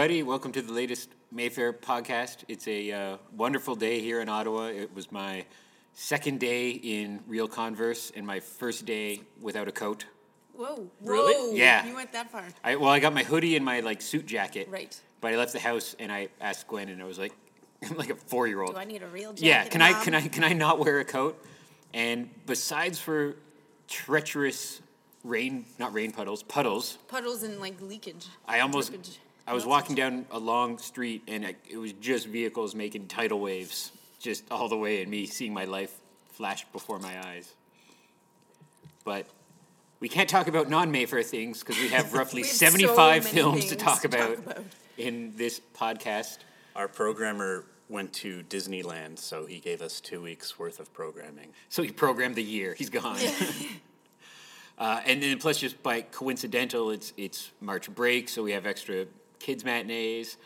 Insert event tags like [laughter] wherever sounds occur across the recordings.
everybody. Welcome to the latest Mayfair podcast. It's a uh, wonderful day here in Ottawa. It was my second day in real Converse and my first day without a coat. Whoa. Really? Whoa. Yeah. You went that far. I, well, I got my hoodie and my like suit jacket. Right. But I left the house and I asked Gwen and I was like, [laughs] I'm like a four year old. Do I need a real jacket? Yeah, can I can I can I not wear a coat? And besides for treacherous rain, not rain puddles, puddles, Puddles and like leakage. I almost Drippage. I was walking down a long street and I, it was just vehicles making tidal waves just all the way and me seeing my life flash before my eyes. But we can't talk about non-Mayfair things because we have [laughs] roughly We have so 75 many films to things talk to talk about about. in this podcast. Our programmer went to Disneyland, so he gave us two weeks worth of programming. So he programmed the year. He's gone. [laughs] uh, and then plus, just by coincidental, it's it's March break, so we have extra kids matinees,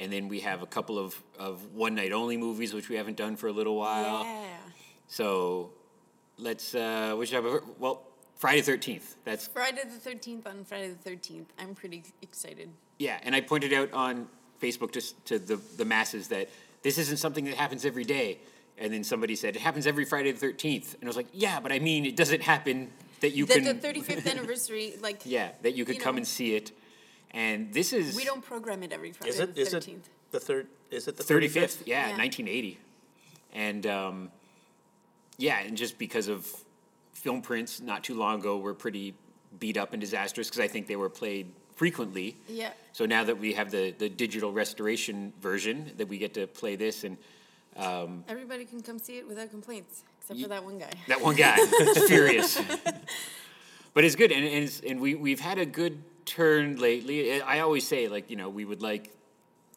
and then we have a couple of, of one night only movies, which we haven't done for a little while. Yeah. So let's uh, which have well Friday Thirteenth. That's Friday the 13th on Friday the 13th. I'm pretty excited. yeah, and I pointed out on Facebook just to the the masses that this isn't something that happens every day. And then somebody said it happens every Friday the thirteenth, and I was like, yeah, but I mean, it doesn't happen that you the, can the 35th [laughs] anniversary, like, Yeah, that you could you come know. and see it. And this is we don't program it every Friday Is it? the 13th. it the third? Is it the 35th, 35th? yeah, Yeah. 1980. And um, yeah, and just because of film prints not too long ago were pretty beat up and disastrous because I think they were played frequently. Yeah. So now that we have the, the digital restoration version, that we get to play this and Everybody can come see it without complaints, except Ye- for that one guy. that one guy furious [laughs] but it's good and, and, it's, and we, we've had a good turn lately eh, i always say like you know we would like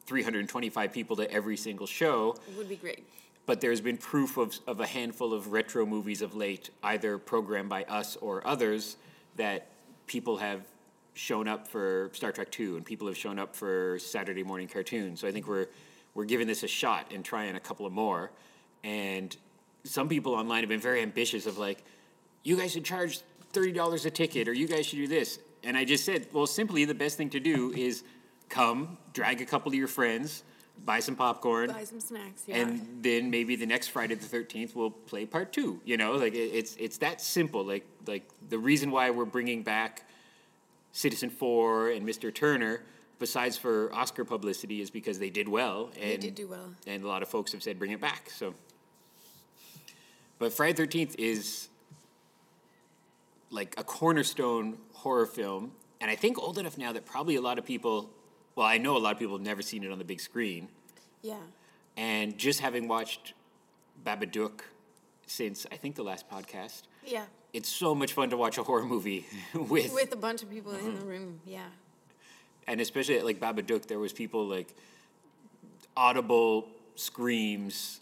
325 people to every single show. It would be great. but there's been proof of, of a handful of retro movies of late either programmed by us or others that people have shown up for star trek 2 and people have shown up for saturday morning cartoons. So i think we're we're giving this a shot and trying a couple of more. And some people online have been very ambitious of like you guys should charge $30 a ticket or you guys should do this and i just said well simply the best thing to do is come drag a couple of your friends buy some popcorn Buy some snacks. Yeah. and then maybe the next Friday the Thirteenth we'll play part two. You know, like it, it's it's that simple. Like like the reason why we're bringing back Citizen Four and Mr. Turner, besides for Oscar publicity, is because they did well. And, They did do well. and a lot of folks have said bring it back. So, but Friday Thirteenth is like a cornerstone horror film, and I think old enough now that probably a lot of people. Well, I know a lot of people have never seen it on the big screen. yeah. And just having watched Babadook since I think the last podcast, Yeah. it's so much fun to watch a horror movie [laughs] with, With a bunch of people in Mm-hmm. the room. Yeah. and especially at like Babadook, there was people like audible screams,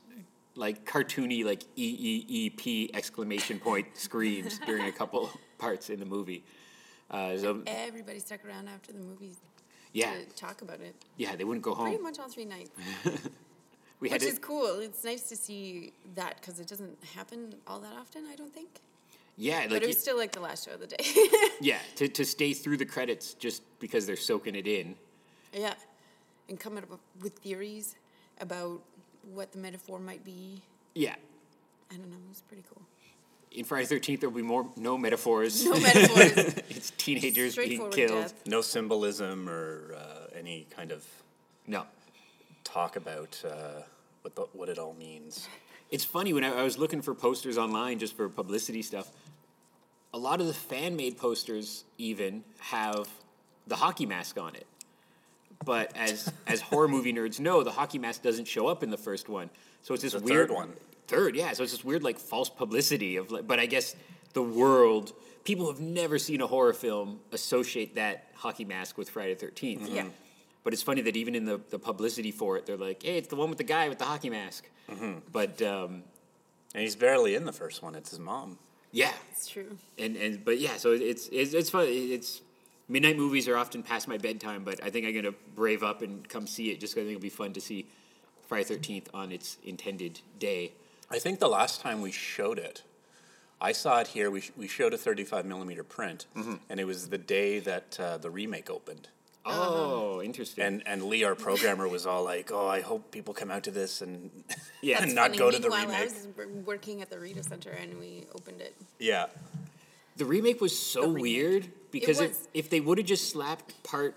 like cartoony like E E E P exclamation point screams during a couple [laughs] parts in the movie. Uh, so Everybody stuck around after the movies yeah, to talk about it. yeah, they wouldn't go home. Pretty much all three nights. [laughs] We Which is cool. It's nice to see that because it doesn't happen all that often, I don't think. yeah, like But it was still like the last show of the day. [laughs] yeah, to to stay through the credits just because they're soaking it in. yeah. And coming up with theories about what the metaphor might be. Yeah, I don't know. It was pretty cool. in Friday Thirteenth there'll be more no metaphors. No metaphors. [laughs] it's teenagers being Straightforward killed. death. No symbolism or uh, any kind of No, talk about uh, what the, what it all means. it's funny when I, I was looking for posters online just for publicity stuff. A lot of the fan made posters even have the hockey mask on it. But as as horror movie nerds know, the hockey mask doesn't show up in the first one. So it's this The weird third one. Third, yeah. So it's this weird like false publicity of like. But I guess the world, people who've never seen a horror film associate that hockey mask with Friday the 13th Yeah. But it's funny that even in the, the publicity for it, they're like, "Hey, it's the one with the guy with the hockey mask." Mm-hmm. But um, And he's barely in the first one. It's his mom. yeah, It's true. and and but yeah, so it's it's it's fun. It's midnight movies are often past my bedtime, but I think I'm gonna brave up and come see it just 'cause I think it'll be fun to see Friday Thirteenth on its intended day. I think the last time we showed it, I saw it here. We, sh- we showed a 35 millimeter print, and it was the day that uh, the remake opened. Oh, interesting. And and Lee, our programmer, was all like, "Oh, I hope people come out to this and Yeah. [laughs] and not funny. go to the Meanwhile, I remake." was working at the Rideau Center and we opened it. Yeah, the remake was so remake. weird because if, was. if they would have just slapped part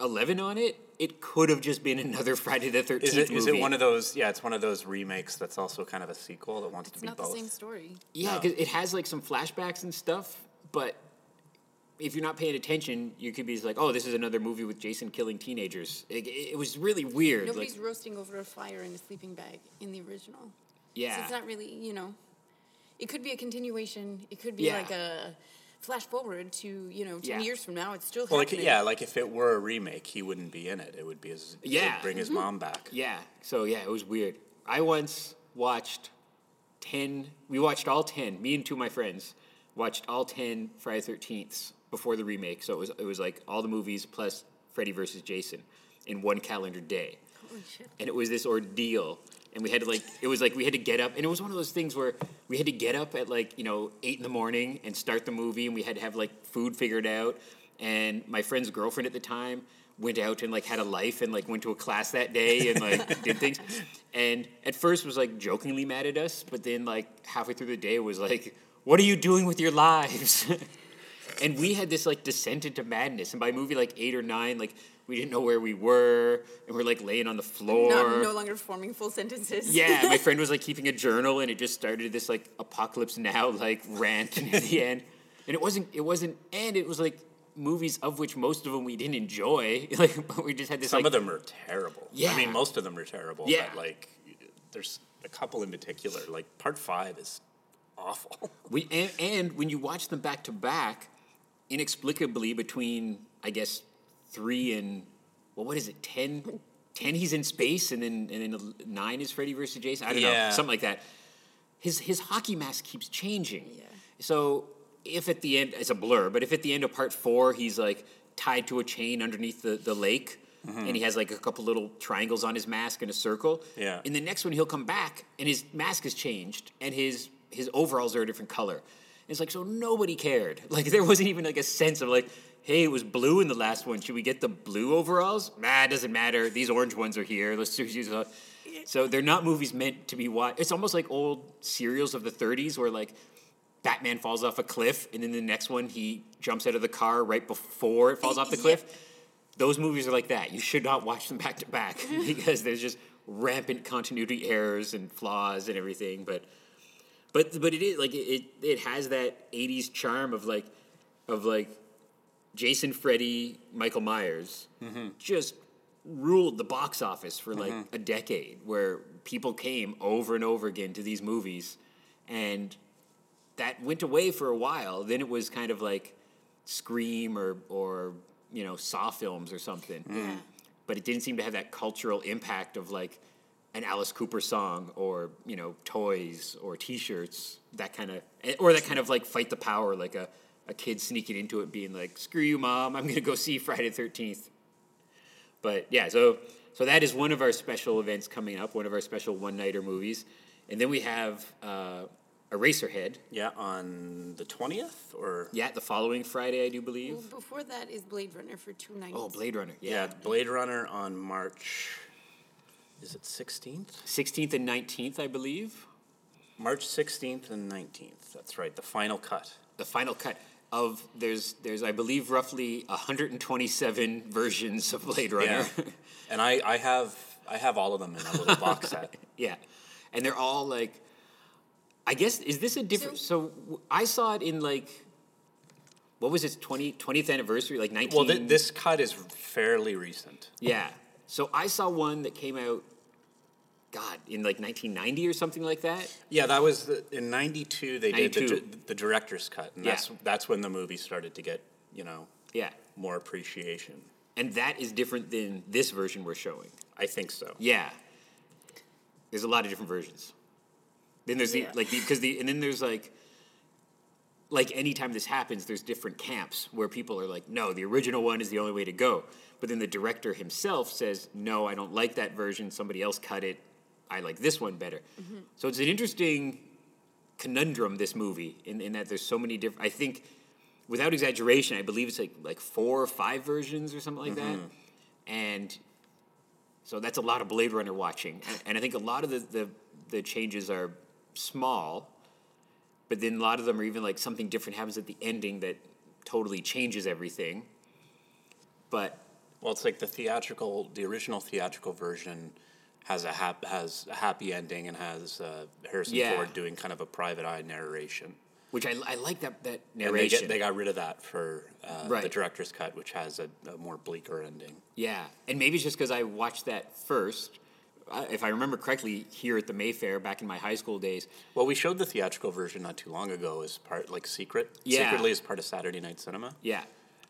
11 on it, it could have just been another [laughs] Friday the 13th is it movie. is it one of those? Yeah, it's one of those remakes that's also kind of a sequel that wants It's to be not both. the same story. Yeah, No. because it has like some flashbacks and stuff, but if you're not paying attention, you could be like, "Oh, this is another movie with Jason killing teenagers." It, it was really weird. Nobody's like, roasting over a fire in a sleeping bag in the original. Yeah. So yeah, it's not really, you know, it could be a continuation. It could be Yeah. like a flash forward to, you know, 10 Yeah. years from now. It's still Well, like yeah, like if it were a remake, he wouldn't be in it. It would be his. he would Yeah. bring his mm-hmm. mom back. yeah. So yeah, it was weird. I once watched ten. We watched all ten. Me and two of my friends watched all ten Friday Thirteenths before the remake. So it was it was like all the movies plus Freddy versus Jason in one calendar day. Holy shit. and it was this ordeal and we had to like it was like we had to get up and it was one of those things where we had to get up at like you know eight in the morning and start the movie and we had to have like food figured out. And my friend's girlfriend at the time went out and like had a life and like went to a class that day and like [laughs] did things. And at first was like jokingly mad at us but then like halfway through the day was like what are you doing with your lives? [laughs] And we had this like descent into madness. And by movie like eight or nine like we didn't know where we were and we're like laying on the floor Not, no longer forming full sentences. yeah my [laughs] friend was like keeping a journal and it just started this like apocalypse now [laughs] like rant near the [laughs] end and it wasn't it wasn't and it was like movies of which most of them we didn't enjoy like but we just had this Some like of them are terrible. Yeah, I mean, most of them are terrible. Yeah. But like, there's a couple in particular. Like part five is awful. We and, and when you watch them back to back, inexplicably between I guess three and well, what is it? 10, 10 He's in space, and then and then nine is Freddy versus Jason. I don't know, something like that. His his hockey mask keeps changing. Yeah. So if at the end it's a blur, but if at the end of part four he's like tied to a chain underneath the, the lake. Mm-hmm. And he has like a couple little triangles on his mask and a circle. Yeah. In the next one, he'll come back and his mask has changed and his his overalls are a different color. And it's like so nobody cared. [laughs] Like there wasn't even like a sense of like, hey, it was blue in the last one. Should we get the blue overalls? Nah, it doesn't matter. These orange ones are here. Let's just use those. So they're not movies meant to be watched. It's almost like old serials of the 30s where like Batman falls off a cliff and then the next one he jumps out of the car right before it falls off the Yeah. cliff. Those movies are like that. You should not watch them back to back [laughs] [laughs] because there's just rampant continuity errors and flaws and everything. But but but it is like it it has that '80s charm of like of like Jason, Freddy, Michael Myers mm-hmm. just ruled the box office for like mm-hmm. a decade, where people came over and over again to these movies, and that went away for a while. Then it was kind of like Scream or or you know Saw films or something. Mm-hmm. But it didn't seem to have that cultural impact of like an Alice Cooper song or you know toys or T-shirts that kind of eh, or that kind of like fight the power like a a kid sneaking into it being like screw you mom I'm gonna go see Friday the Thirteenth. But yeah, so so that is one of our special events coming up, one of our special one nighter movies, and then we have uh, Eraserhead. yeah, on the twentieth or Yeah, the following Friday I do believe. Well, before that is Blade Runner for two nights. Oh, Blade Runner. yeah, Yeah, Blade Runner on March. Is it sixteenth? sixteenth and nineteenth I believe. March sixteenth and nineteenth. That's right. The final cut. the final cut of there's there's I believe roughly 127 [laughs] versions of Blade Runner. Yeah. and I, I have I have all of them in a little box set. [laughs] Yeah. And they're all like I guess is this a different so, I saw it in like what was its 20 20th anniversary like 19 Well, th- this cut is fairly recent. Yeah. So I saw one that came out god in like 1990 or something like that. Yeah, that was the, in '92. They did the, the director's cut, and Yeah. that's that's when the movie started to get you know Yeah. more appreciation. And that is different than this version we're showing. I think so. Yeah. There's a lot of different versions. Then there's the Yeah. like the because the and then there's like like anytime this happens, there's different camps where people are like, no, the original one is the only way to go. But then the director himself says, no, I don't like that version. Somebody else cut it. I like this one better. Mm-hmm. So it's an interesting conundrum, this movie, in, in that there's so many different. I think without exaggeration, I believe it's like like four or five versions or something like that, mm-hmm. and so that's a lot of Blade Runner watching, and, and I think a lot of the, the the changes are small, but then a lot of them are even like something different happens at the ending that totally changes everything. But Well, it's like the theatrical, the original theatrical version has a hap- has a happy ending and has uh, Harrison Yeah. Ford doing kind of a private eye narration. which I, I like that that And they, narration. get, they got rid of that for uh, the director's cut, which has a, a more bleaker ending. Yeah, and maybe it's just because I watched that first. Uh, if I remember correctly, here at the Mayfair back in my high school days. Well, we showed the theatrical version not too long ago as part like secret, Yeah. secretly as part of Saturday Night Cinema, Yeah,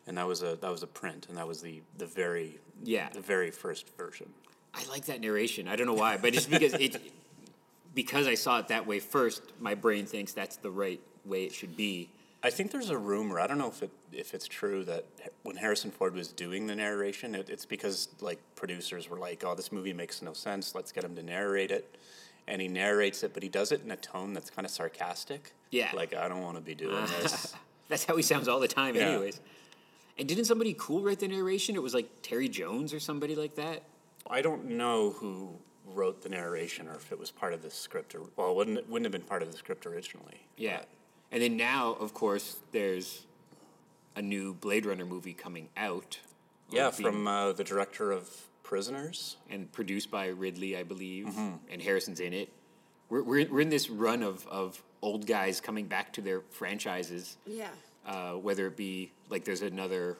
and that was a that was a print, and that was the the very Yeah. the very first version. I like that narration. I don't know why, but it's because it [laughs] because I saw it that way first. My brain thinks that's the right way it should be. I think there's a rumor. I don't know if it if it's true that when Harrison Ford was doing the narration, it, it's because like producers were like, "Oh, this movie makes no sense. Let's get him to narrate it," and he narrates it, but he does it in a tone that's kind of sarcastic. Yeah. like I don't want to be doing this. [laughs] That's how he sounds all the time, Yeah. anyways. And didn't somebody cool write the narration? It was like Terry Jones or somebody like that. I don't know who wrote the narration or if it was part of the script or well, it wouldn't it wouldn't have been part of the script originally. Yeah. but- And then now, of course, there's a new Blade Runner movie coming out. yeah, being- from uh, the director of Prisoners. and produced by Ridley, I believe, Mm-hmm. and Harrison's in it. We're, we're, we're in this run of, of old guys coming back to their franchises, Yeah. uh, whether it be like there's another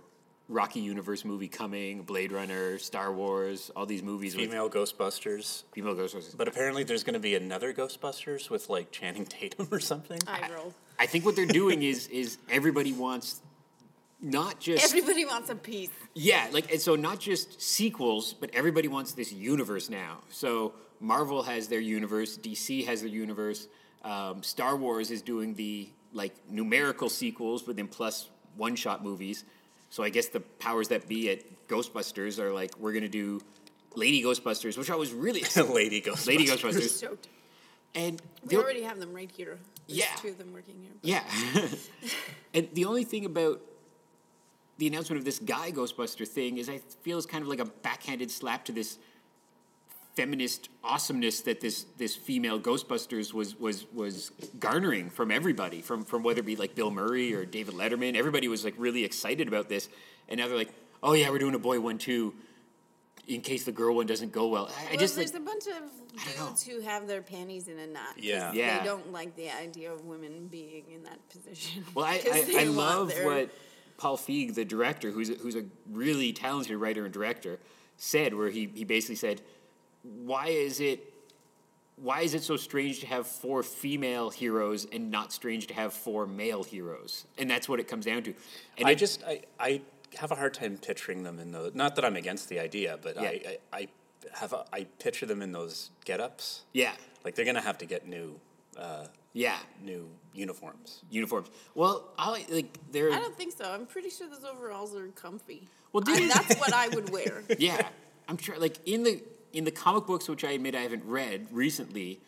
Rocky Universe movie coming, Blade Runner, Star Wars, all these movies Female Ghostbusters. female Ghostbusters. But apparently, there's going to be another Ghostbusters with like Channing Tatum or something. I roll. I think what they're doing is is everybody wants not just Everybody wants a piece. Yeah, like and so not just sequels, but everybody wants this universe now. So Marvel has their universe, DC has their universe, um, Star Wars is doing the like numerical sequels, but then plus one shot movies. So I guess the powers that be at Ghostbusters are like, we're gonna do Lady Ghostbusters, which I was really [laughs] Lady Ghostbusters. Lady Ghostbusters, Stoked. and We already have them right here. There's Yeah. two of them working here. Yeah. [laughs] and the only thing about the announcement of this guy Ghostbuster thing is I feel it's kind of like a backhanded slap to this feminist awesomeness that this this female Ghostbusters was was was garnering from everybody, from from whether it be like Bill Murray or David Letterman. Everybody was like really excited about this. And now they're like, Oh yeah, we're doing a boy one too in case the girl one doesn't go well. I, I just there's like, a bunch of dudes who have their panties in a knot. Yeah. Yeah. They don't like the idea of women being in that position. Well, I, [laughs] 'Cause I, I love their- what Paul Feig, the director, who's a, who's a really talented writer and director, said, where he, he basically said, why is it why is it so strange to have four female heroes and not strange to have four male heroes? And that's what it comes down to. And I it- just I, I have a hard time picturing them in those. Not that I'm against the idea, but Yeah. I, I I have a, I picture them in those get-ups. yeah, Like they're gonna have to get new uh, yeah, new uniforms. uniforms. Well, I like they're I don't think so. I'm pretty sure those overalls are comfy. Well, I- didn't- that's what I would wear. [laughs] yeah, I'm sure. Like in the in the comic books, which I admit I haven't read recently,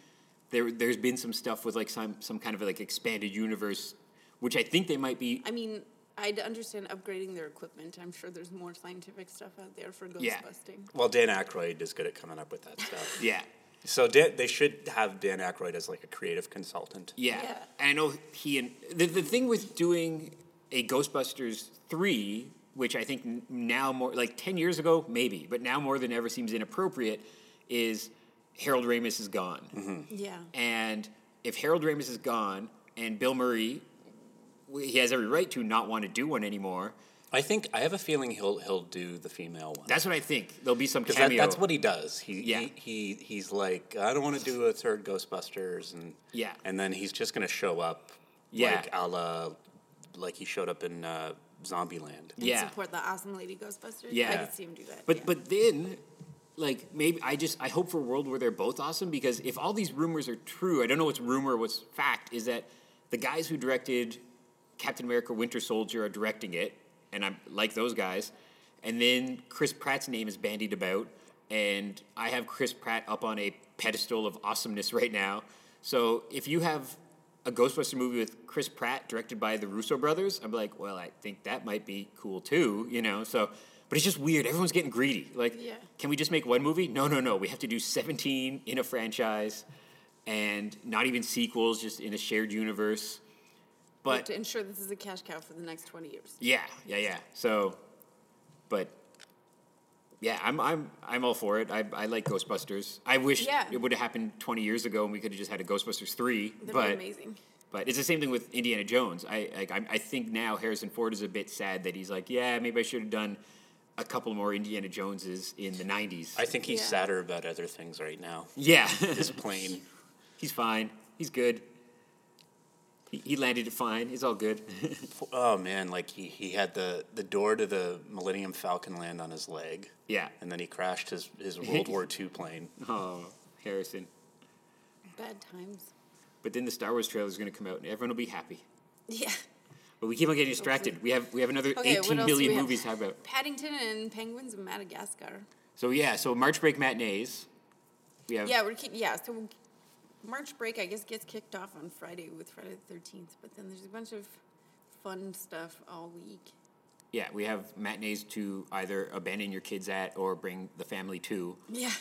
there there's been some stuff with like some some kind of like expanded universe, which I think they might be. I mean, I'd understand upgrading their equipment. I'm sure there's more scientific stuff out there for ghost Yeah. busting. Well, Dan Aykroyd is good at coming up with that stuff. [laughs] Yeah, So Dan, they should have Dan Aykroyd as like a creative consultant. yeah. Yeah. And I know he and the the thing with doing a Ghostbusters three, which I think now more like ten years ago maybe, but now more than ever seems inappropriate, is Harold Ramis is gone. Yeah. And if Harold Ramis is gone and Bill Murray, he has every right to not want to do one anymore. I think I have a feeling he'll he'll do the female one. That's what I think. There'll be some cameo. that, that's what he does. He, Yeah. he he he's like I don't want to do a third Ghostbusters and Yeah. and then he's just gonna show up Yeah. like a la like he showed up in uh, Zombieland. And Yeah. support the awesome lady Ghostbusters. Yeah. I could see him do that. But yeah. but then, like maybe I just I hope for a world where they're both awesome because if all these rumors are true, I don't know what's rumor, what's fact. Is that the guys who directed Captain America: Winter Soldier are directing it, and I'm like those guys. And then Chris Pratt's name is bandied about, and I have Chris Pratt up on a pedestal of awesomeness right now. So if you have a Ghostbuster movie with Chris Pratt directed by the Russo brothers, I'm like, well, I think that might be cool too, you know. So, but it's just weird. Everyone's getting greedy. Like, Yeah. can we just make one movie? No, no, no. We have to do 17 in a franchise, and not even sequels, just in a shared universe. But to ensure this is a cash cow for the next 20 years. yeah, yeah, yeah. So, but yeah, I'm I'm I'm all for it. I I like Ghostbusters. I wish Yeah. it would have happened 20 years ago and we could have just had a Ghostbusters 3, That'd but be amazing. but it's the same thing with Indiana Jones. I like I, I think now Harrison Ford is a bit sad that he's like, yeah, maybe I should have done a couple more Indiana Joneses in the 90s. I think he's Yeah. sadder about other things right now. yeah. His plane. [laughs] he's fine. He's good. He, he landed it fine. It's all good. [laughs] Oh man, like he, he had the, the door to the Millennium Falcon land on his leg, yeah. and then he crashed his, his [laughs] World War II plane. Oh, Harrison. Bad times. But then the Star Wars trailer is going to come out and everyone will be happy. Yeah. But we keep on getting distracted. We have we have another Okay, what 18 else do million we have? movies to talk about. Paddington and Penguins of Madagascar. So yeah, so March break matinees. We have Yeah, we're keep, yeah. So we'll- March break, I guess, gets kicked off on Friday with Friday the Thirteenth. But then there's a bunch of fun stuff all week. yeah we have matinees to either abandon your kids at or bring the family to. Yeah.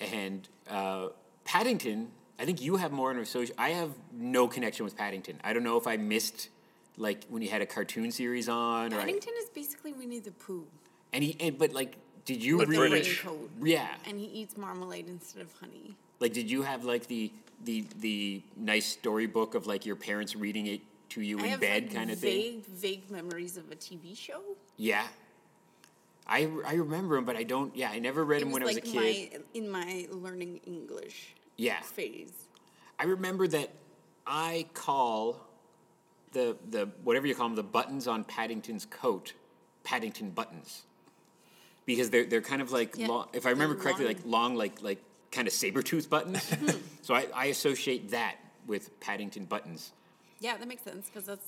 And uh, Paddington, I think you have more in association. I have no connection with Paddington. I don't know if I missed like when he had a cartoon series on, or I, Paddington is basically Winnie the Pooh. and he and, but like. Did you But With read? a Yeah, And he eats marmalade instead of honey. Like did you have like the the the nice storybook of like your parents reading it to you I in have bed like, kind of thing? vague, vague memories of a TV show. Yeah. I, I remember him, but I don't. Yeah, I never read It him when like I was a kid. my in my learning English Yeah, phase. I remember that I call the the whatever you call them the buttons on Paddington's coat Paddington buttons because they're they're kind of like Yeah, long, if I remember correctly long. like long like like kind of saber tooth buttons. [laughs] so I, I associate that with Paddington buttons. Yeah, that makes sense because that's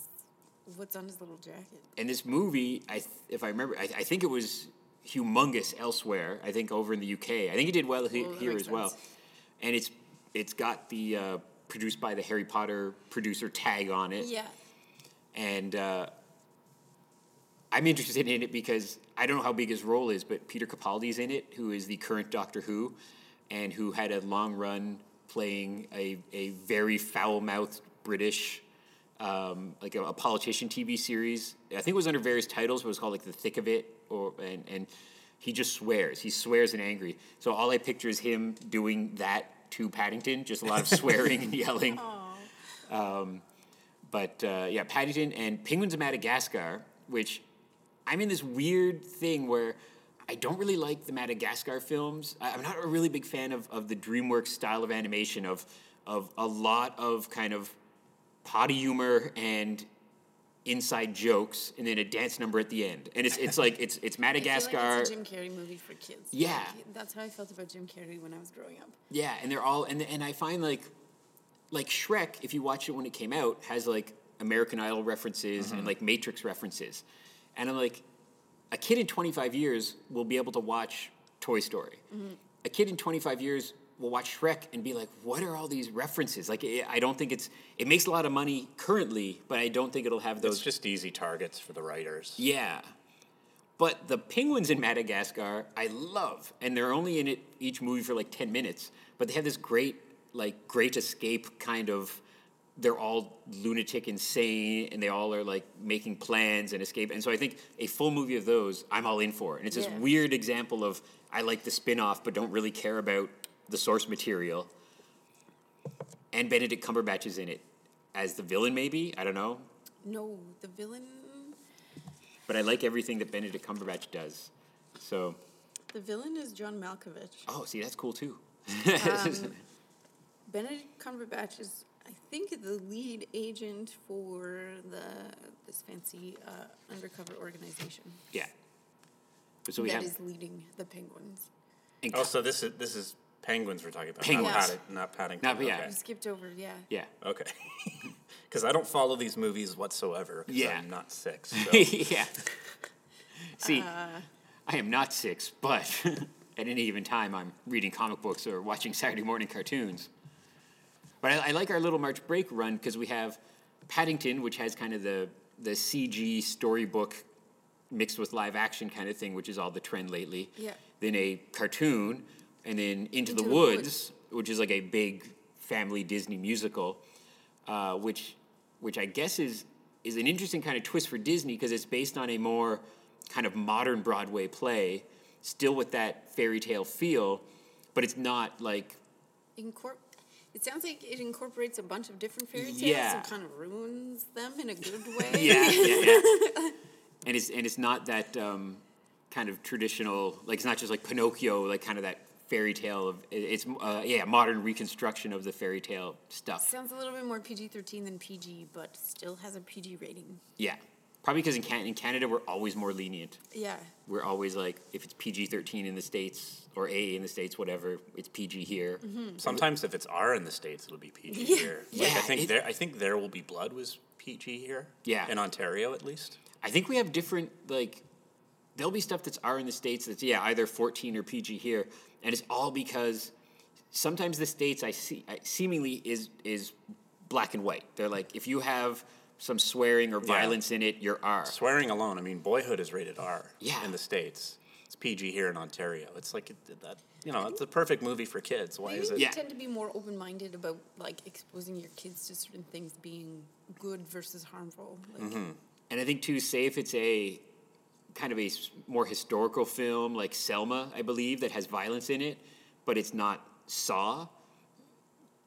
what's on his little jacket. And this movie, I th- if I remember, I, I think it was humongous elsewhere. I think over in the UK. I think it did well he- Well, here as well. And it's it's got the uh, produced by the Harry Potter producer tag on it. Yeah. And uh, I'm interested in it because I don't know how big his role is, but Peter Capaldi's in it, who is the current Doctor Who, and who had a long run playing a, a very foul mouthed British, um, like a, a politician TV series. I think it was under various titles, but it was called like The Thick of It, or and, and he just swears. He swears and angry. So all I picture is him doing that to Paddington, just a lot of [laughs] swearing and yelling. But uh, yeah, Paddington and Penguins of Madagascar, which I'm in this weird thing where I don't really like the Madagascar films. I- I'm not a really big fan of, of the DreamWorks style of animation of of a lot of kind of potty humor and inside jokes and then a dance number at the end. And it's it's like it's it's [laughs] Madagascar. like it's a Jim Carrey movie for kids. Yeah. Like, that's how I felt about Jim Carrey when I was growing up. Yeah, and they're all and and I find like like Shrek, if you watch it when it came out, has like American Idol references and mm-hmm. like Matrix references. And I'm like, a kid in 25 years will be able to watch Toy Story. Mm-hmm. A kid in 25 years will watch Shrek and be like, what are all these references? Like, I I don't think it's, it makes a lot of money currently, but I don't think it'll have those It's just easy targets for the writers. yeah. But the penguins in Madagascar, I love. And they're only in it each movie for like 10 minutes. But they have this great, like, great escape kind of. They're all lunatic, insane, and they all are like making plans and escape. And so I think a full movie of those, I'm all in for. And it's this weird example of I like the spin off, but don't really care about the source material. And Benedict Cumberbatch is in it as the villain, maybe. I don't know. No, the villain. But I like everything that Benedict Cumberbatch does. So. The villain is John Malkovich. Oh, see, that's cool too. Um, [laughs] Benedict Cumberbatch is, think, the lead agent for the this fancy uh, undercover organization yeah. So we that have is leading the Penguins. and Oh, so this is this is penguins we're talking about, Penguins. not, Padding, not Paddington. Not- yeah. Okay. You skipped over, yeah. yeah, Okay. [laughs] Because I don't follow these movies whatsoever Yeah. I'm not six. [laughs] So. yeah. [laughs] See, Uh. I am not six, but at any given time, I'm reading comic books or watching Saturday morning cartoons. But I, I like our little March break run because we have Paddington, which has kind of the the CG storybook mixed with live action kind of thing, which is all the trend lately. Yeah. Then a cartoon, and then Into, the, the Woods, Woods. which is like a big family Disney musical, uh, which which I guess is is an interesting kind of twist for Disney because it's based on a more kind of modern Broadway play, still with that fairy tale feel, but it's not like Incorp- it sounds like it incorporates a bunch of different fairy tales Yeah. and kind of ruins them in a good [laughs] way. yeah, yeah, yeah. [laughs] and it's and it's not that um, kind of traditional like it's not just like Pinocchio like kind of that fairy tale of it's uh, yeah modern reconstruction of the fairy tale stuff. Sounds a little bit more PG 13 than PG, but still has a PG rating. Yeah, probably because in Can- in Canada we're always more lenient. Yeah. We're always like if it's PG thirteen in the states or A in the states whatever it's PG here. Mm-hmm. Sometimes if it's R in the states, it'll be PG Yeah. here. [laughs] Like, Yeah, I think it- there. I think There Will Be Blood was PG here. Yeah. In Ontario, at least. I think we have different like there'll be stuff that's R in the states that's yeah either 14 or PG here, and it's all because sometimes the states I see I, seemingly is is black and white. They're like if you have some swearing or Yeah. violence in it, you're R. Swearing alone. I mean, Boyhood is rated R. Yeah. In the states, it's PG here in Ontario. It's like it, that. You know, it's a perfect movie for kids. Why Maybe is it? we Yeah. tend to be more open minded about like exposing your kids to certain things being good versus harmful. Like, mm-hmm. And I think too, say if it's a kind of a more historical film like Selma, I believe, that has violence in it, but it's not Saw.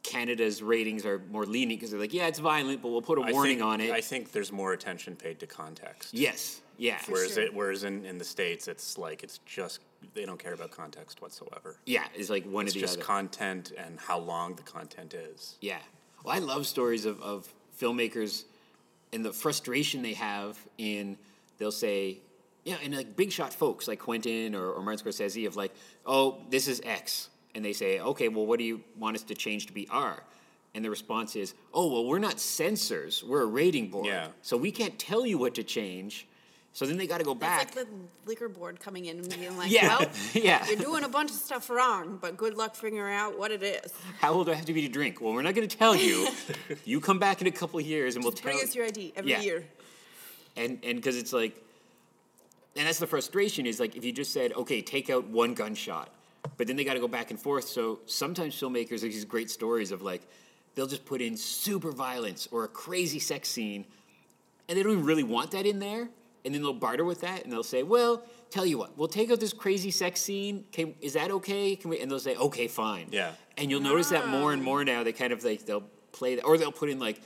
Canada's ratings are more lenient because they're like, yeah, it's violent, but we'll put a I warning think, on it. I think there's more attention paid to context. yes, yeah, Whereas sure. it, whereas in, in the states, it's like it's just they don't care about context whatsoever. yeah. It's like one It's or the just other. content and how long the content is. Yeah. Well, I love stories of, of filmmakers and the frustration they have in, they'll say, yeah, and like big shot folks like Quentin or, or Martin Scorsese of like, oh, this is X. And they say, okay, well, what do you want us to change to be R? And the response is, oh, well, we're not censors. We're a rating board. Yeah. So we can't tell you what to change. So then they got to go back. That's like the liquor board coming in and being like, Yeah, well, [laughs] yeah. you're doing a bunch of stuff wrong, but good luck figuring out what it is. How old do I have to be to drink? Well, we're not going to tell you. [laughs] you come back in a couple of years and we'll tell Bring us your ID every Yeah. year. and and because it's like and that's the frustration is like if you just said okay take out one gunshot but then they got to go back and forth so sometimes filmmakers have these great stories of like they'll just put in super violence or a crazy sex scene and they don't even really want that in there and then they'll barter with that and they'll say well tell you what we'll take out this crazy sex scene Can, is that okay Can we? and they'll say okay fine Yeah. and you'll notice that more and more now they kind of like they'll play that or they'll put in like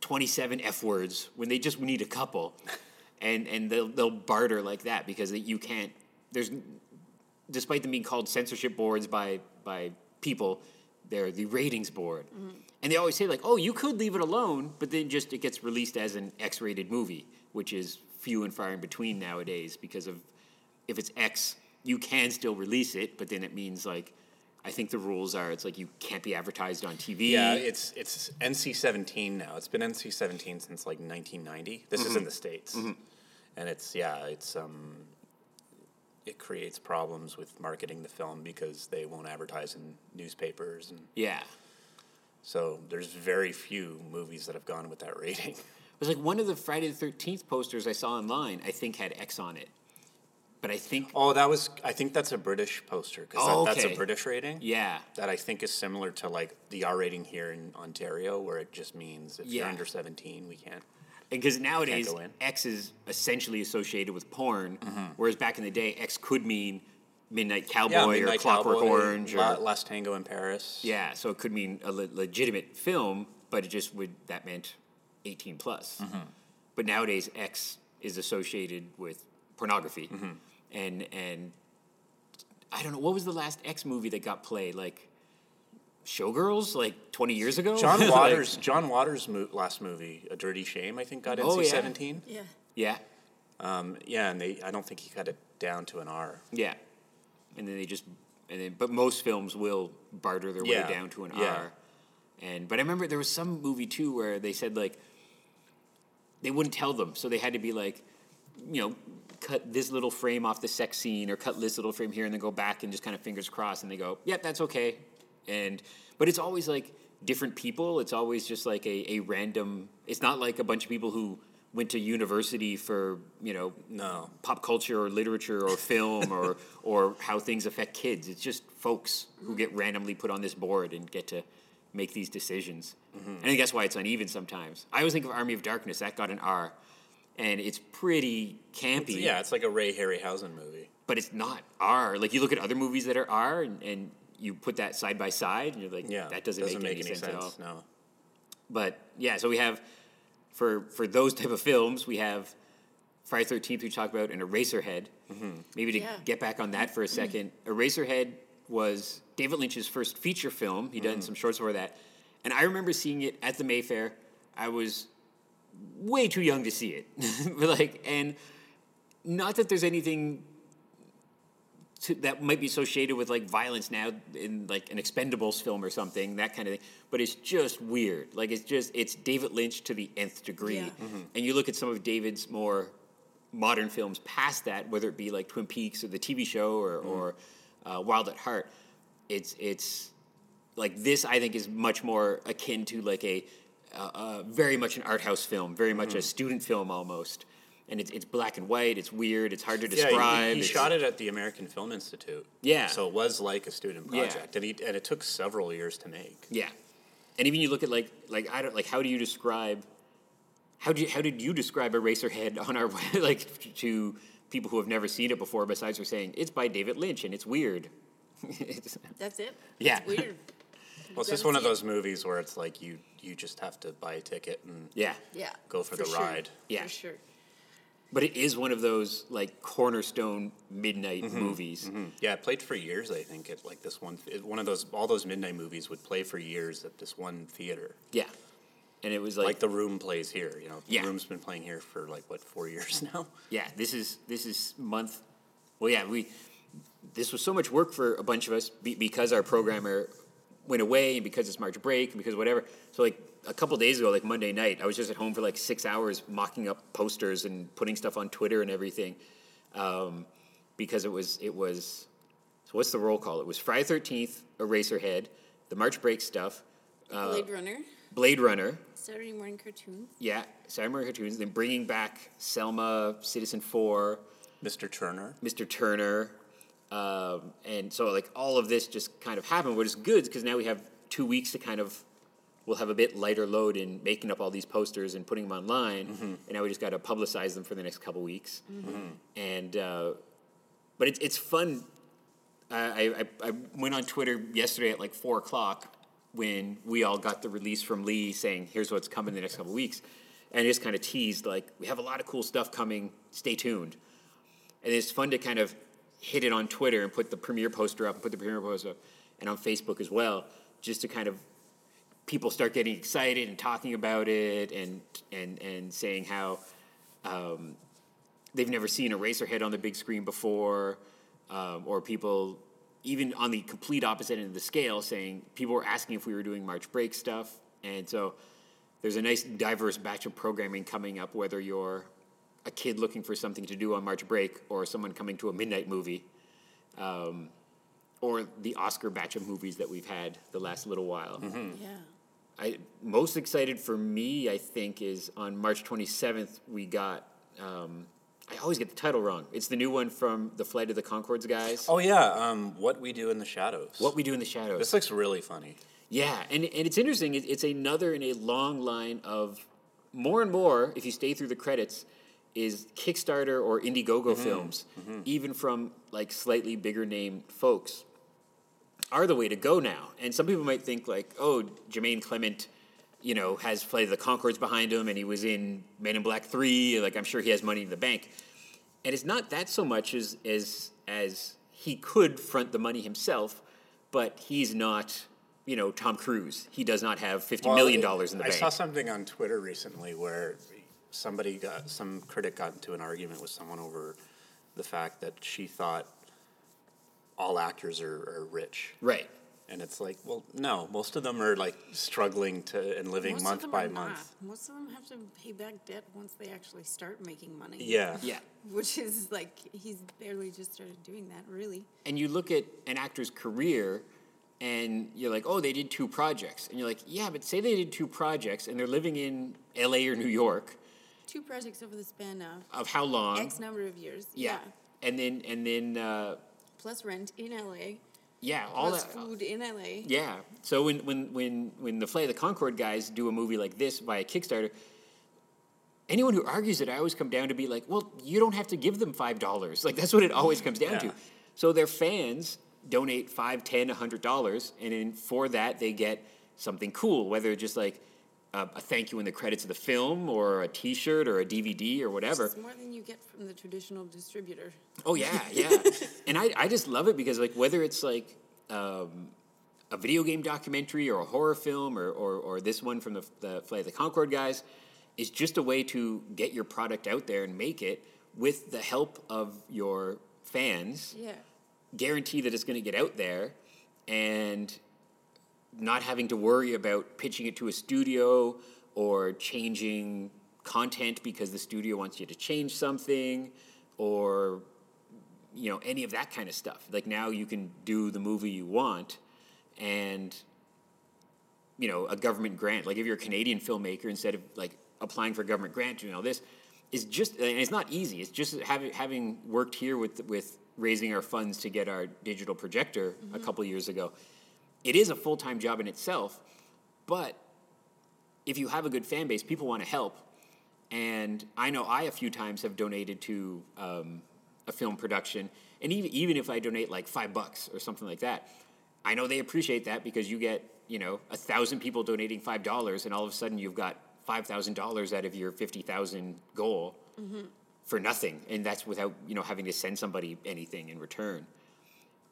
27 f words when they just need a couple and and they'll they'll barter like that because you can't there's despite them being called censorship boards by by people they're the ratings board. Mm-hmm. And they always say like oh you could leave it alone but then just it gets released as an x-rated movie which is few and far in between nowadays because of if it's x you can still release it but then it means like i think the rules are it's like you can't be advertised on tv Yeah, it's it's NC seventeen now. It's been NC seventeen since like nineteen ninety. This is in mm-hmm. the states, mm-hmm. and it's yeah, it's um, it creates problems with marketing the film because they won't advertise in newspapers, and yeah so there's very few movies that have gone with that rating. [laughs] It was like one of the Friday the Thirteenth posters I saw online. I think had X on it, but I think Oh, that was I think that's a British poster because Oh, that, that's a British rating. yeah, That I think is similar to like the R rating here in Ontario, where it just means if you're under seventeen, we can't. Because nowadays. X is essentially associated with porn, Mm-hmm. whereas back in the day X could mean Midnight Cowboy or Midnight Clockwork Cowboy, Orange or La- Last Tango in Paris. yeah, so it could mean a le- legitimate film, but it just would that meant eighteen plus. Mm-hmm. But nowadays X is associated with pornography, Mm-hmm. and and I don't know what was the last X movie that got played like. Showgirls, like twenty years ago. John [laughs] Like- Waters, John Waters' mo- last movie, A Dirty Shame, I think got Oh, NC-17. Yeah. yeah, Um, yeah, and they, I don't think he got it down to an R. yeah, and then they just and then but most films will barter their Yeah, way down to an yeah. R. And but I remember there was some movie too where they said like they wouldn't tell them, so they had to be like, you know, cut this little frame off the sex scene or cut this little frame here, and then go back and just kind of fingers crossed, and they go, yep, that's okay. And but it's always like different people. It's always just like a, a random. It's not like a bunch of people who went to university for you know No. pop culture or literature or film or [laughs] or how things affect kids. It's just folks who get randomly put on this board and get to make these decisions. Mm-hmm. And I think that's why it's uneven sometimes. I always think of Army of Darkness. That got an R, and it's pretty campy. Yeah, it's like a Ray Harryhausen movie. but it's not R. Like you look at other movies that are R, and, and you put that side by side, and you're like, Yeah, that doesn't, make, any, sense, at all. No. But yeah, so we have for for those type of films, we have Friday Thirteenth we talked about and Eraserhead. Maybe to Yeah. get back on that for a second, mm-hmm. Eraserhead was David Lynch's first feature film. He done some shorts before that, and I remember seeing it at the Mayfair. I was way too young to see it, but [laughs] like, and not that there's anything to, that might be associated with like violence now in like an Expendables film or something, that kind of thing. But it's just weird. Like it's just it's David Lynch to the nth degree. Yeah. And you look at some of David's more modern films past that, whether it be like Twin Peaks or the TV show or, or uh, Wild at Heart. It's it's like this. I think is much more akin to like a uh, uh, very much an art house film, very much a student film almost. And it's, it's black and white. It's weird. It's hard to Yeah, describe. he, he it's- shot it at the American Film Institute. Yeah. So it was like a student Yeah. project, and he and it took several years to make. Yeah, and even you look at like like I don't like how do you describe how do you, how did you describe Eraserhead on our [laughs] like to people who have never seen it before? Besides, we're saying it's by David Lynch and it's weird. It's- [laughs] That's it. Yeah. It's weird. Well, it's just one of those movies where it's like you you just have to buy a ticket and yeah, Yeah. Go for the sure. ride. Yeah. For sure. But it is one of those like cornerstone midnight movies. Mm, yeah, it played for years. I think at like this one, it, one of those all those midnight movies would play for years at this one theater. Yeah, and it was Like, like, The Room plays here. You know, Yeah. The Room's been playing here for like what four years [laughs] now. yeah, this is this is month. Well, yeah, we this was so much work for a bunch of us be, because our programmer went away and because it's March break and because whatever. So like a couple days ago, like Monday night, I was just at home for like six hours mocking up posters and putting stuff on Twitter and everything, um, because it was it was. So what's the roll call? It was Friday Thirteenth, Eraserhead, the March break stuff, uh, Blade Runner, Blade Runner, Saturday morning cartoons. yeah, Saturday Morning Cartoons, then bringing back Selma, Citizen Four. Mr. Turner. Mr. Turner, um, and so like all of this just kind of happened. What is good because now we have two weeks to kind of we'll have a bit lighter load in making up all these posters and putting them online, and now we just got to publicize them for the next couple weeks. And uh, but it's it's fun. I, I I went on Twitter yesterday at like four o'clock when we all got the release from Lee saying here's what's coming the next couple weeks, and just kind of teased like we have a lot of cool stuff coming. Stay tuned and it's fun to kind of hit it on Twitter and put the premiere poster up and put the premiere poster up and on Facebook as well, just to kind of people start getting excited and talking about it and and and saying how um, they've never seen a Eraserhead on the big screen before, um, or people even on the complete opposite end of the scale saying people were asking if we were doing March break stuff, and so there's a nice diverse batch of programming coming up, whether you're a kid looking for something to do on March break or someone coming to a midnight movie, um, or the Oscar batch of movies that we've had the last little while. Yeah. I most excited for me, I think, is on March 27th. We got. Um, I always get the title wrong. It's the new one from the Flight of the Conchords guys. Oh yeah, um, What We Do in the Shadows. What we do in the shadows. This looks really funny. Yeah, and and it's interesting. It, it's another in a long line of more and more. If you stay through the credits, is Kickstarter or Indiegogo films, even from like slightly bigger name folks, are the way to go now. And some people might think like, oh, Jermaine Clement, you know, has played the Conchords behind him, and he was in Men in Black Three. Like I'm sure he has money in the bank. And it's not that so much as as as he could front the money himself, but he's not, you know, Tom Cruise. He does not have fifty million dollars in the I bank. I saw something on Twitter recently where somebody got some critic got into an argument with someone over the fact that she thought all actors are, are rich. right. And it's like, well, no, most of them are like struggling to and living Most of month them by are month. Not. Most of them have to pay back debt once they actually start making money. Yeah. Yeah. Which is like he's barely just started doing that, really. And you look at an actor's career, and you're like, oh, they did two projects, and you're like, yeah, but say they did two projects, and they're living in L.A. or New York, Two projects over the span of of how long? X number of years. yeah. and then and then uh, Plus rent in LA. yeah, all plus that. food in LA. Yeah. So when when when when the Flight of the Conchords guys do a movie like this via Kickstarter, anyone who argues it, I always come down to be like, well, you don't have to give them five dollars. Like that's what it always comes down to. So their fans donate five, ten, a hundred dollars, and then for that they get something cool, whether just like a, a thank you in the credits of the film, or a T-shirt, or a DVD, or whatever. It's more than you get from the traditional distributor. Oh yeah, yeah. [laughs] and I, I just love it because like whether it's like um, a video game documentary or a horror film or, or, or this one from the, the Flight of the Conchords guys is just a way to get your product out there and make it with the help of your fans. Yeah. Guarantee that it's going to get out there and not having to worry about pitching it to a studio or changing content because the studio wants you to change something or you know any of that kind of stuff. Like now you can do the movie you want and you know a government grant like if you're a canadian filmmaker instead of like applying for a government grant doing all this is just and it's not easy. It's just having having worked here with with raising our funds to get our digital projector a mm-hmm. couple years ago it is a full-time job in itself but if you have a good fan base people want to help. And I know I a few times have donated to um, a film production, and even even if I donate like five bucks or something like that, I know they appreciate that because you get you know a thousand people donating five dollars, and all of a sudden you've got five thousand dollars out of your fifty thousand goal for nothing, and that's without you know having to send somebody anything in return.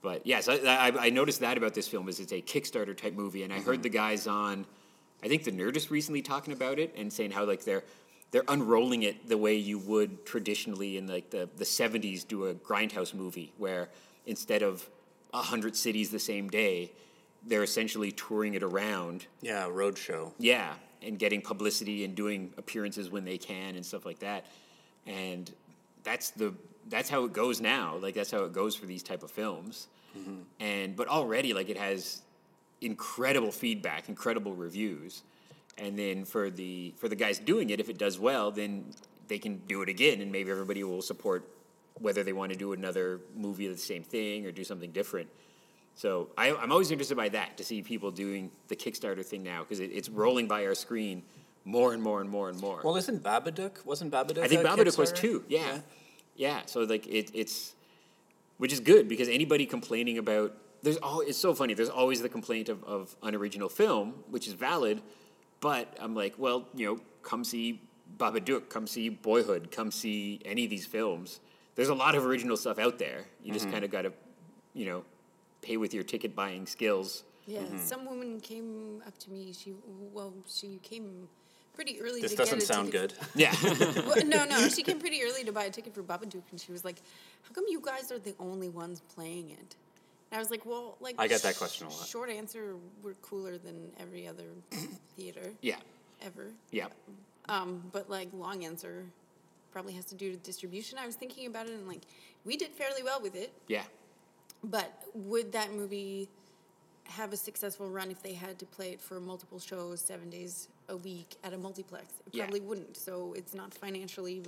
But yes, I, I, I noticed that about this film is it's a Kickstarter type movie, and I heard mm-hmm. the guys on, I think the Nerdist recently talking about it and saying how like they're they're unrolling it the way you would traditionally in like the the seventies do a grindhouse movie where instead of a hundred cities the same day, they're essentially touring it around. Yeah, roadshow. Yeah, and getting publicity and doing appearances when they can and stuff like that. And that's the that's how it goes now. Like that's how it goes for these type of films. Mm-hmm. And but already like it has incredible feedback, incredible reviews. And then for the for the guys doing it, if it does well, then they can do it again, and maybe everybody will support whether they want to do another movie of the same thing or do something different. So I, I'm always interested by that to see people doing the Kickstarter thing now because it, it's rolling by our screen more and more and more and more. Well, isn't Babadook? Wasn't Babadook? I think a Babadook was Kickstarter? too. Yeah. yeah, So like it, it's, which is good because anybody complaining about there's all it's so funny. There's always the complaint of, of unoriginal film, which is valid, but I'm like, well, you know, come see Babadook, come see Boyhood, come see any of these films. There's a lot of original stuff out there. You just mm-hmm. kind of got to, you know, pay with your ticket buying skills. Yeah. Mm-hmm. Some woman came up to me. She well, she came pretty early. This to doesn't get a sound ticket good. Yeah. [laughs] Well, no, no, she came pretty early to buy a ticket for Babadook, and she was like, "How come you guys are the only ones playing it?" And I was like, "Well, like I get that question a lot. Short answer: We're cooler than every other [coughs] theater yeah. ever. Yeah. Um, but like long answer, probably has to do with distribution. I was thinking about it, and like we did fairly well with it. Yeah. But would that movie have a successful run if they had to play it for multiple shows, seven days a week at a multiplex? It Yeah. probably wouldn't. So it's not financially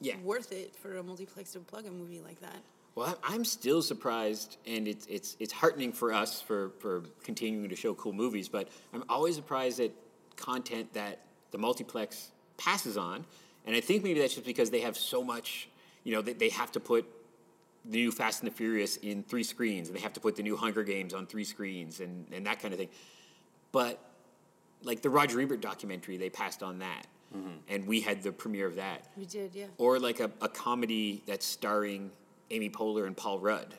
Yeah. worth it for a multiplex to plug a movie like that. Well, I'm still surprised, and it's it's it's heartening for us for for continuing to show cool movies. But I'm always surprised at content that the multiplex passes on, and I think maybe that's just because they have so much. You know, they, they have to put the new Fast and the Furious in three screens, and they have to put the new Hunger Games on three screens, and and that kind of thing. But like the Roger Ebert documentary, they passed on that, mm-hmm. and we had the premiere of that. We did, yeah. or like a, a comedy that's starring Amy Poehler and Paul Rudd,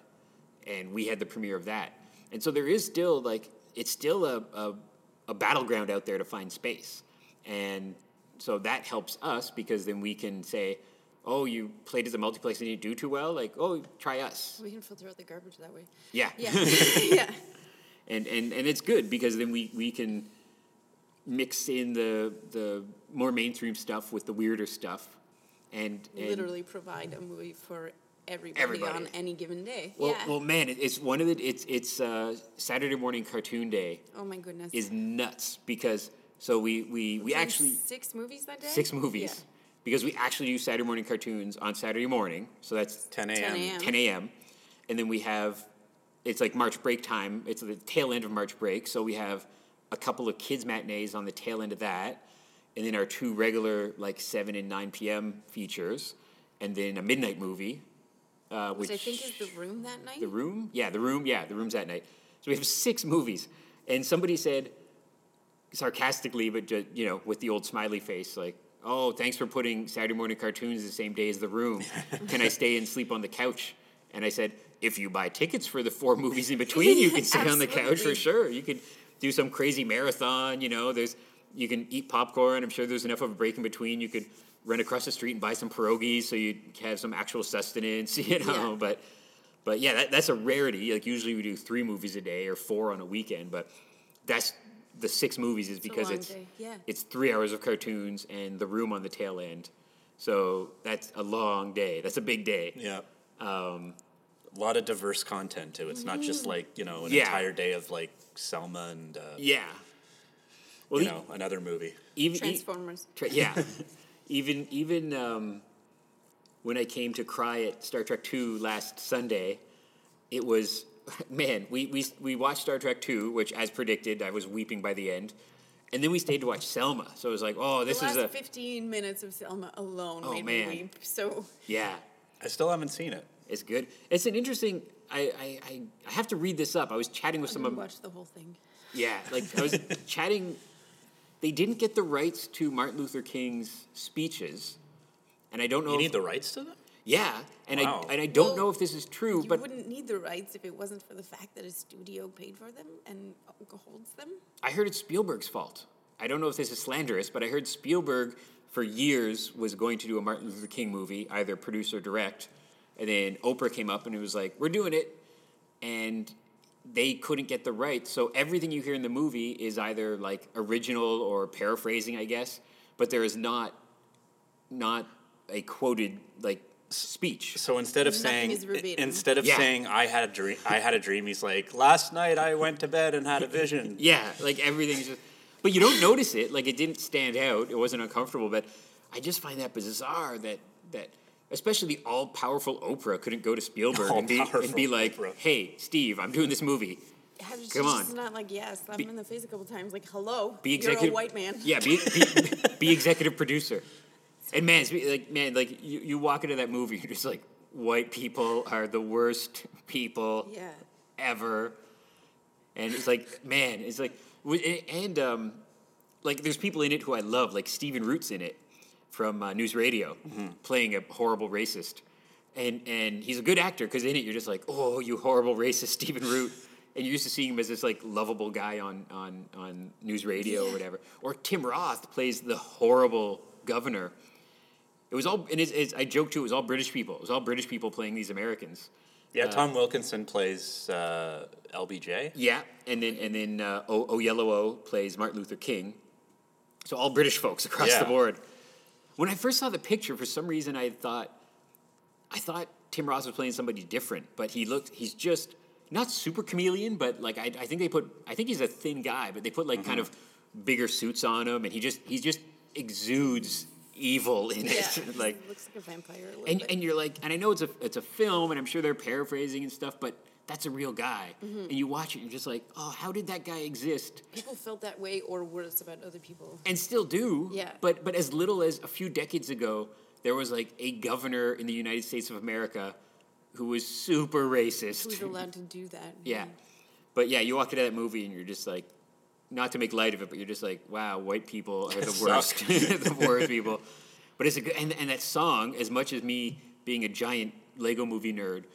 and we had the premiere of that. And so there is still like it's still a, a, a battleground out there to find space, and so that helps us because then we can say, oh, you played at the multiplex and you do too well, like oh, try us, We can filter out the garbage that way. yeah, Yeah, [laughs] yeah. [laughs] and and and it's good because then we we can mix in the the more mainstream stuff with the weirder stuff, and, and Literally provide a movie for everybody, Everybody. on any given day. Well, yeah. well, man, it's one of the it's it's uh, Saturday morning cartoon day oh my goodness. is nuts because so we we we Seen actually six movies that day. six movies Yeah. because we actually do Saturday morning cartoons on Saturday morning, so that's 10 10 a.m. a.m. 10 a.m. And then we have, it's like March break time. It's the tail end of March break. So we have a couple of kids' matinees on the tail end of that. And then our two regular, like 7 and 9 p.m. features. And then a midnight movie. Uh, which, Which I think is the room that night. The Room? Yeah, The Room. Yeah, The Room's that night. So we have six movies. And somebody said, sarcastically, but ju- you know, with the old smiley face, like, "Oh, thanks for putting Saturday morning cartoons the same day as The Room. Can I stay and sleep on the couch?" And I said, "If you buy tickets for the four movies in between, you can stay on the couch for sure. You could do some crazy marathon. You know, there's you can eat popcorn. I'm sure there's enough of a break in between. You could run across the street and buy some pierogies, so you have some actual sustenance. [laughs] You know, Yeah. but." But yeah, that, that's a rarity. Like usually we do three movies a day or four on a weekend, but that's the six movies is because long it's yeah. it's three hours of cartoons and the room on the tail end. So that's a long day. That's a big day. Yeah. Um, a lot of diverse content too. It's not just like you know an Yeah. entire day of like Selma and uh, Yeah. Well, you e- know another movie. even e- Transformers. Tra- yeah. [laughs] even even um, when I came to cry at Star Trek Two last Sunday, it was [laughs] man. We we we watched Star Trek Two, which as predicted, I was weeping by the end, and then we stayed to watch Selma. So it was like, oh, this the is a 15 minutes of Selma alone Oh, made man. me weep. So yeah. I still haven't seen it. It's good. It's an interesting. I, I, I, I have to read this up. I was chatting with I some didn't of watch the whole thing. yeah, like I was [laughs] chatting. They didn't get the rights to Martin Luther King's speeches, and I don't know. You if, need the rights to them. yeah, and Wow. I and I don't Well, know if this is true, but You but wouldn't need the rights if it wasn't for the fact that a studio paid for them and holds them. I heard it's Spielberg's fault. I don't know if this is slanderous, but I heard Spielberg for years was going to do a Martin Luther King movie, either produce or direct, and then Oprah came up and it was like, "We're doing it," and they couldn't get the rights. So everything you hear in the movie is either like original or paraphrasing, I guess, but there is not not a quoted like speech. So instead of Nothing saying instead of Yeah. saying I had a dream, I had a dream. He's like, last night I went to bed and had a vision. [laughs] Yeah, like everything's just, but you don't notice it. Like it didn't stand out. It wasn't uncomfortable. But I just find that bizarre that that especially the all powerful Oprah couldn't go to Spielberg and be and be like, Oprah. "Hey, Steve, I'm doing this movie. Yeah, she's Come just on. not like, yeah, slap him in the face a couple times, like, hello, Be you're executive. a white man. Yeah, be be, be executive producer. And man, it's like man, like you, you walk into that movie, you're just like, white people are the worst people Yeah. ever. And it's like, man, it's like, and um, like there's people in it who I love, like Stephen Root's in it from uh, News Radio, playing a horrible racist, and and he's a good actor because in it you're just like, oh, you horrible racist, Stephen Root. And you're used to seeing him as this like lovable guy on on on news radio or whatever. Or Tim Roth plays the horrible governor. It was all, and it's, it's, I joke too. It was all British people. It was all British people playing these Americans. Yeah, Tom Wilkinson plays uh, LBJ. Yeah, and then and then uh, o, Oyelowo plays Martin Luther King. So all British folks across the board. When I first saw the picture, for some reason I thought, I thought Tim Roth was playing somebody different, but he looked. He's just not super chameleon, but like I, I think they put. I think he's a thin guy, but they put like kind mm-hmm. of bigger suits on him, and he just he just exudes evil in Yeah. it. [laughs] like looks like a vampire a and bit. and you're like, and I know it's a it's a film, and I'm sure they're paraphrasing and stuff, but that's a real guy. Mm-hmm. And you watch it, and you're just like, oh, how did that guy exist? People felt that way or worse about other people. And still do. Yeah. But but as little as a few decades ago, there was like a governor in the United States of America who was super racist. Who's allowed to do that? yeah. But yeah, you walk into that movie and you're just like, not to make light of it, but you're just like, wow, white people are the worst, [laughs] the worst people. But it's a good, and, and that song, as much as me being a giant Lego movie nerd,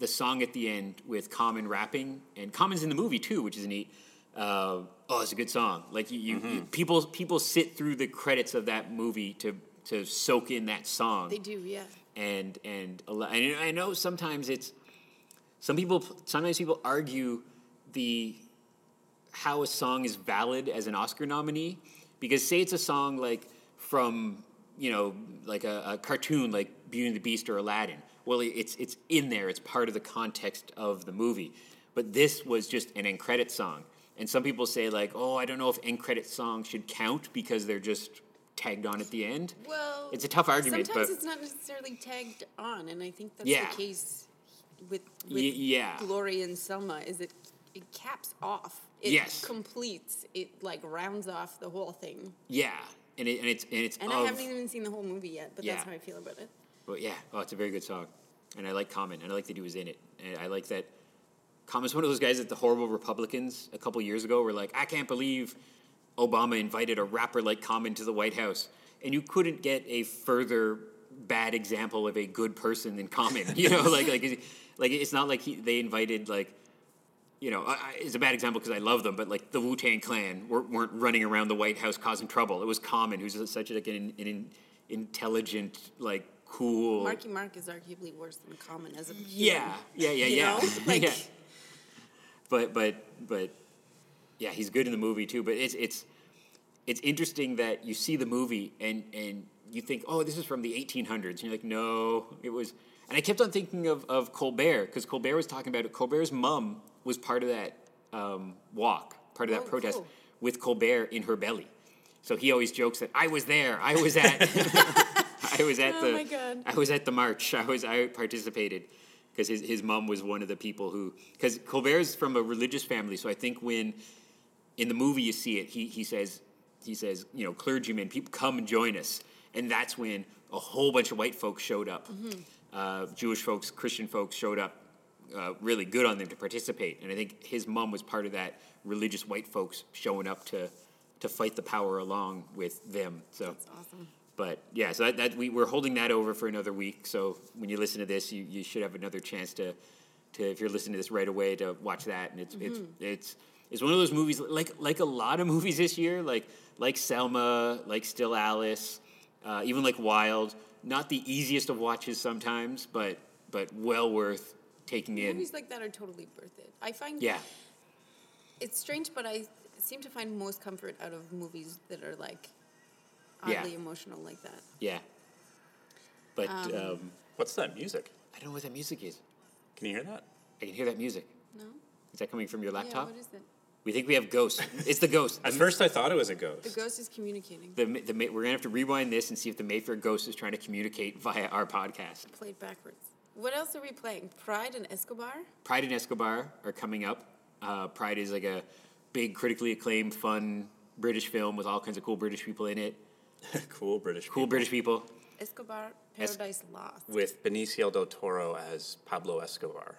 the song at the end with Common rapping, and Common's in the movie too, which is neat. Uh, oh, it's a good song. Like you, you, Mm-hmm. you people, people sit through the credits of that movie to to soak in that song They do, yeah. and and a lo- and I know sometimes it's some people sometimes people argue the how a song is valid as an Oscar nominee because say it's a song like from you know like a, a cartoon like Beauty and the Beast or Aladdin. Well, it's it's in there. It's part of the context of the movie. But this was just an end credit song, and some people say like, oh, I don't know if end credit songs should count because they're just tagged on at the end. Well, It's a tough argument, Sometimes but- it's not necessarily tagged on, and I think that's Yeah. the case with, with Y- yeah. Glory and Selma. Is it it caps off? It Yes. completes. It like rounds off the whole thing. Yeah, and it, and it's and it's And of, I haven't even seen the whole movie yet, but Yeah. that's how I feel about it. But yeah, oh, it's a very good song, and I like Common, and I like that he was in it, and I like that Common's one of those guys that the horrible Republicans a couple years ago were like, I can't believe Obama invited a rapper like Common to the White House, and you couldn't get a further bad example of a good person than Common, you know, [laughs] like like like it's not like he, they invited like. You know, I, it's a bad example because I love them, but like the Wu Tang Clan weren't, weren't running around the White House causing trouble. It was Common, who's such like an, an intelligent, like cool. Marky Mark is arguably worse than Common as a Yeah, yeah, yeah, [laughs] yeah. Like- yeah. But but but yeah, he's good in the movie too. But it's it's it's interesting that you see the movie and and you think, oh, this is from the 1800s, and you're like, no, it was. And I kept on thinking of of Colbert because Colbert was talking about it. Colbert's mom was part of that um, walk, part of that Oh, protest cool. with Colbert in her belly. So he always jokes that I was there. I was at. [laughs] I was at Oh the. my God. I was at the march. I was. I participated because his his mom was one of the people who. Because Colbert's from a religious family, so I think when in the movie you see it, he he says he says you know clergymen, people come and join us, and that's when a whole bunch of white folks showed up. Uh, Jewish folks, Christian folks showed up. Uh, really good on them to participate, and I think his mom was part of that religious white folks showing up to to fight the power along with them. So That's awesome. But yeah, so that, that we, we're holding that over for another week. So when you listen to this, you, you should have another chance to, to if you're listening to this right away to watch that. And it's it's it's it's one of those movies like like a lot of movies this year, like like Selma, like Still Alice, uh, even like Wild. Not the easiest of watches sometimes, but but well worth taking in. Movies like that are totally worth it. I find Yeah, it's strange, but I seem to find most comfort out of movies that are like Yeah. emotional like that. yeah. But um, What's that music? I don't know what that music is. Can you hear that? I can hear that music. No? Is that coming from your laptop? Yeah, what is it? We think we have ghosts. It's the ghost. At first, I thought it was a ghost. The ghost is communicating. the, the, May- we're gonna have to rewind this and see if the Mayfair ghost is trying to communicate via our podcast. Played backwards. What else are we playing? Pride and Escobar? Pride and Escobar are coming up. Uh, Pride is like a big, critically acclaimed, fun British film with all kinds of cool British people in it. [laughs] cool British. Cool people. British people. Escobar, Es- Paradise Lost. with Benicio del Toro as Pablo Escobar,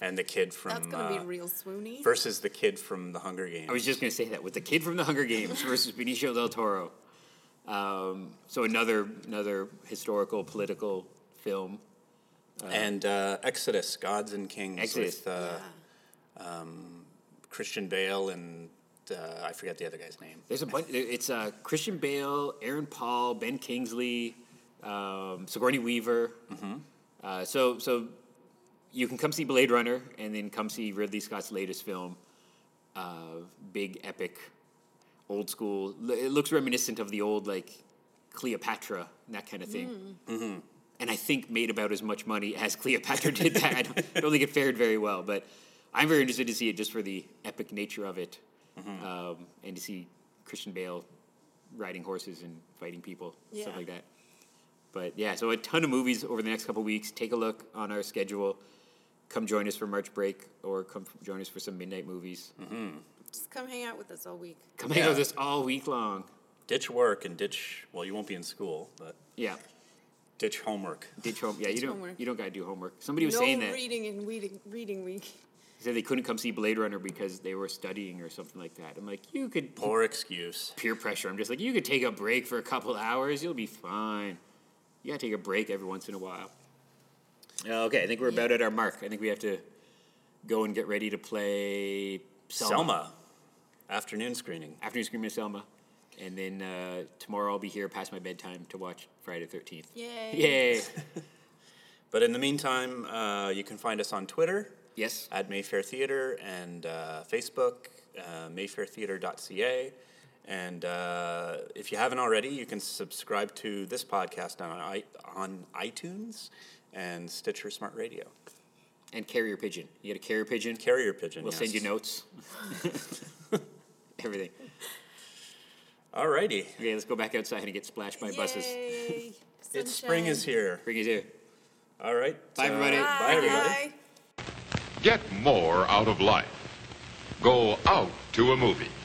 and the kid from That's gonna uh, be real swoony. versus the kid from The Hunger Games. I was just gonna say that with the kid from the Hunger Games versus Benicio del Toro. Um, so another another historical political film. and uh, Exodus, Gods and Kings, Exodus. with uh, yeah. Christian Bale and uh, I forget the other guy's name. There's a bunch. It's uh, Christian Bale, Aaron Paul, Ben Kingsley, um, Sigourney Weaver. Uh, so so you can come see Blade Runner and then come see Ridley Scott's latest film, uh, big epic, old school. It looks reminiscent of the old like Cleopatra and that kind of thing. And I think made about as much money as Cleopatra did that. I [laughs] don't, I don't think it fared very well, but I'm very interested to see it just for the epic nature of it, um, and to see Christian Bale riding horses and fighting people, stuff like that. But yeah, so a ton of movies over the next couple weeks. Take a look on our schedule. Come join us for March break, or come join us for some midnight movies. Just come hang out with us all week. Come hang out with us all week long. Ditch work and ditch. Well, you won't be in school, but Yeah, ditch homework. ditch home. Yeah, you don't. homework. You don't gotta do homework. Somebody was no saying that. reading and reading, reading week. Said they couldn't come see Blade Runner because they were studying or something like that. I'm like, you could Poor excuse. peer pressure. I'm just like, you could take a break for a couple hours. You'll be fine. You gotta take a break every once in a while. Uh, Okay, I think we're about at our mark. I think we have to go and get ready to play Selma. Selma. Afternoon screening. Afternoon screening of Selma. And then uh, tomorrow I'll be here past my bedtime to watch Friday the 13th. Yay. Yay! [laughs] But in the meantime, uh, you can find us on Twitter yes. at Mayfair Theater and uh, Facebook, uh, mayfairtheater.ca. And uh, if you haven't already, you can subscribe to this podcast on, I, on iTunes and Stitcher Smart Radio. And carrier pigeon. You get a carrier pigeon. Carrier pigeon. We'll yes. send you notes. [laughs] Everything. Alrighty. Okay, let's go back outside and get splashed by buses. Yay. [laughs] It's spring is here. Bring it here. All right. Bye, everybody. Bye, everybody. Bye. Get more out of life. Go out to a movie.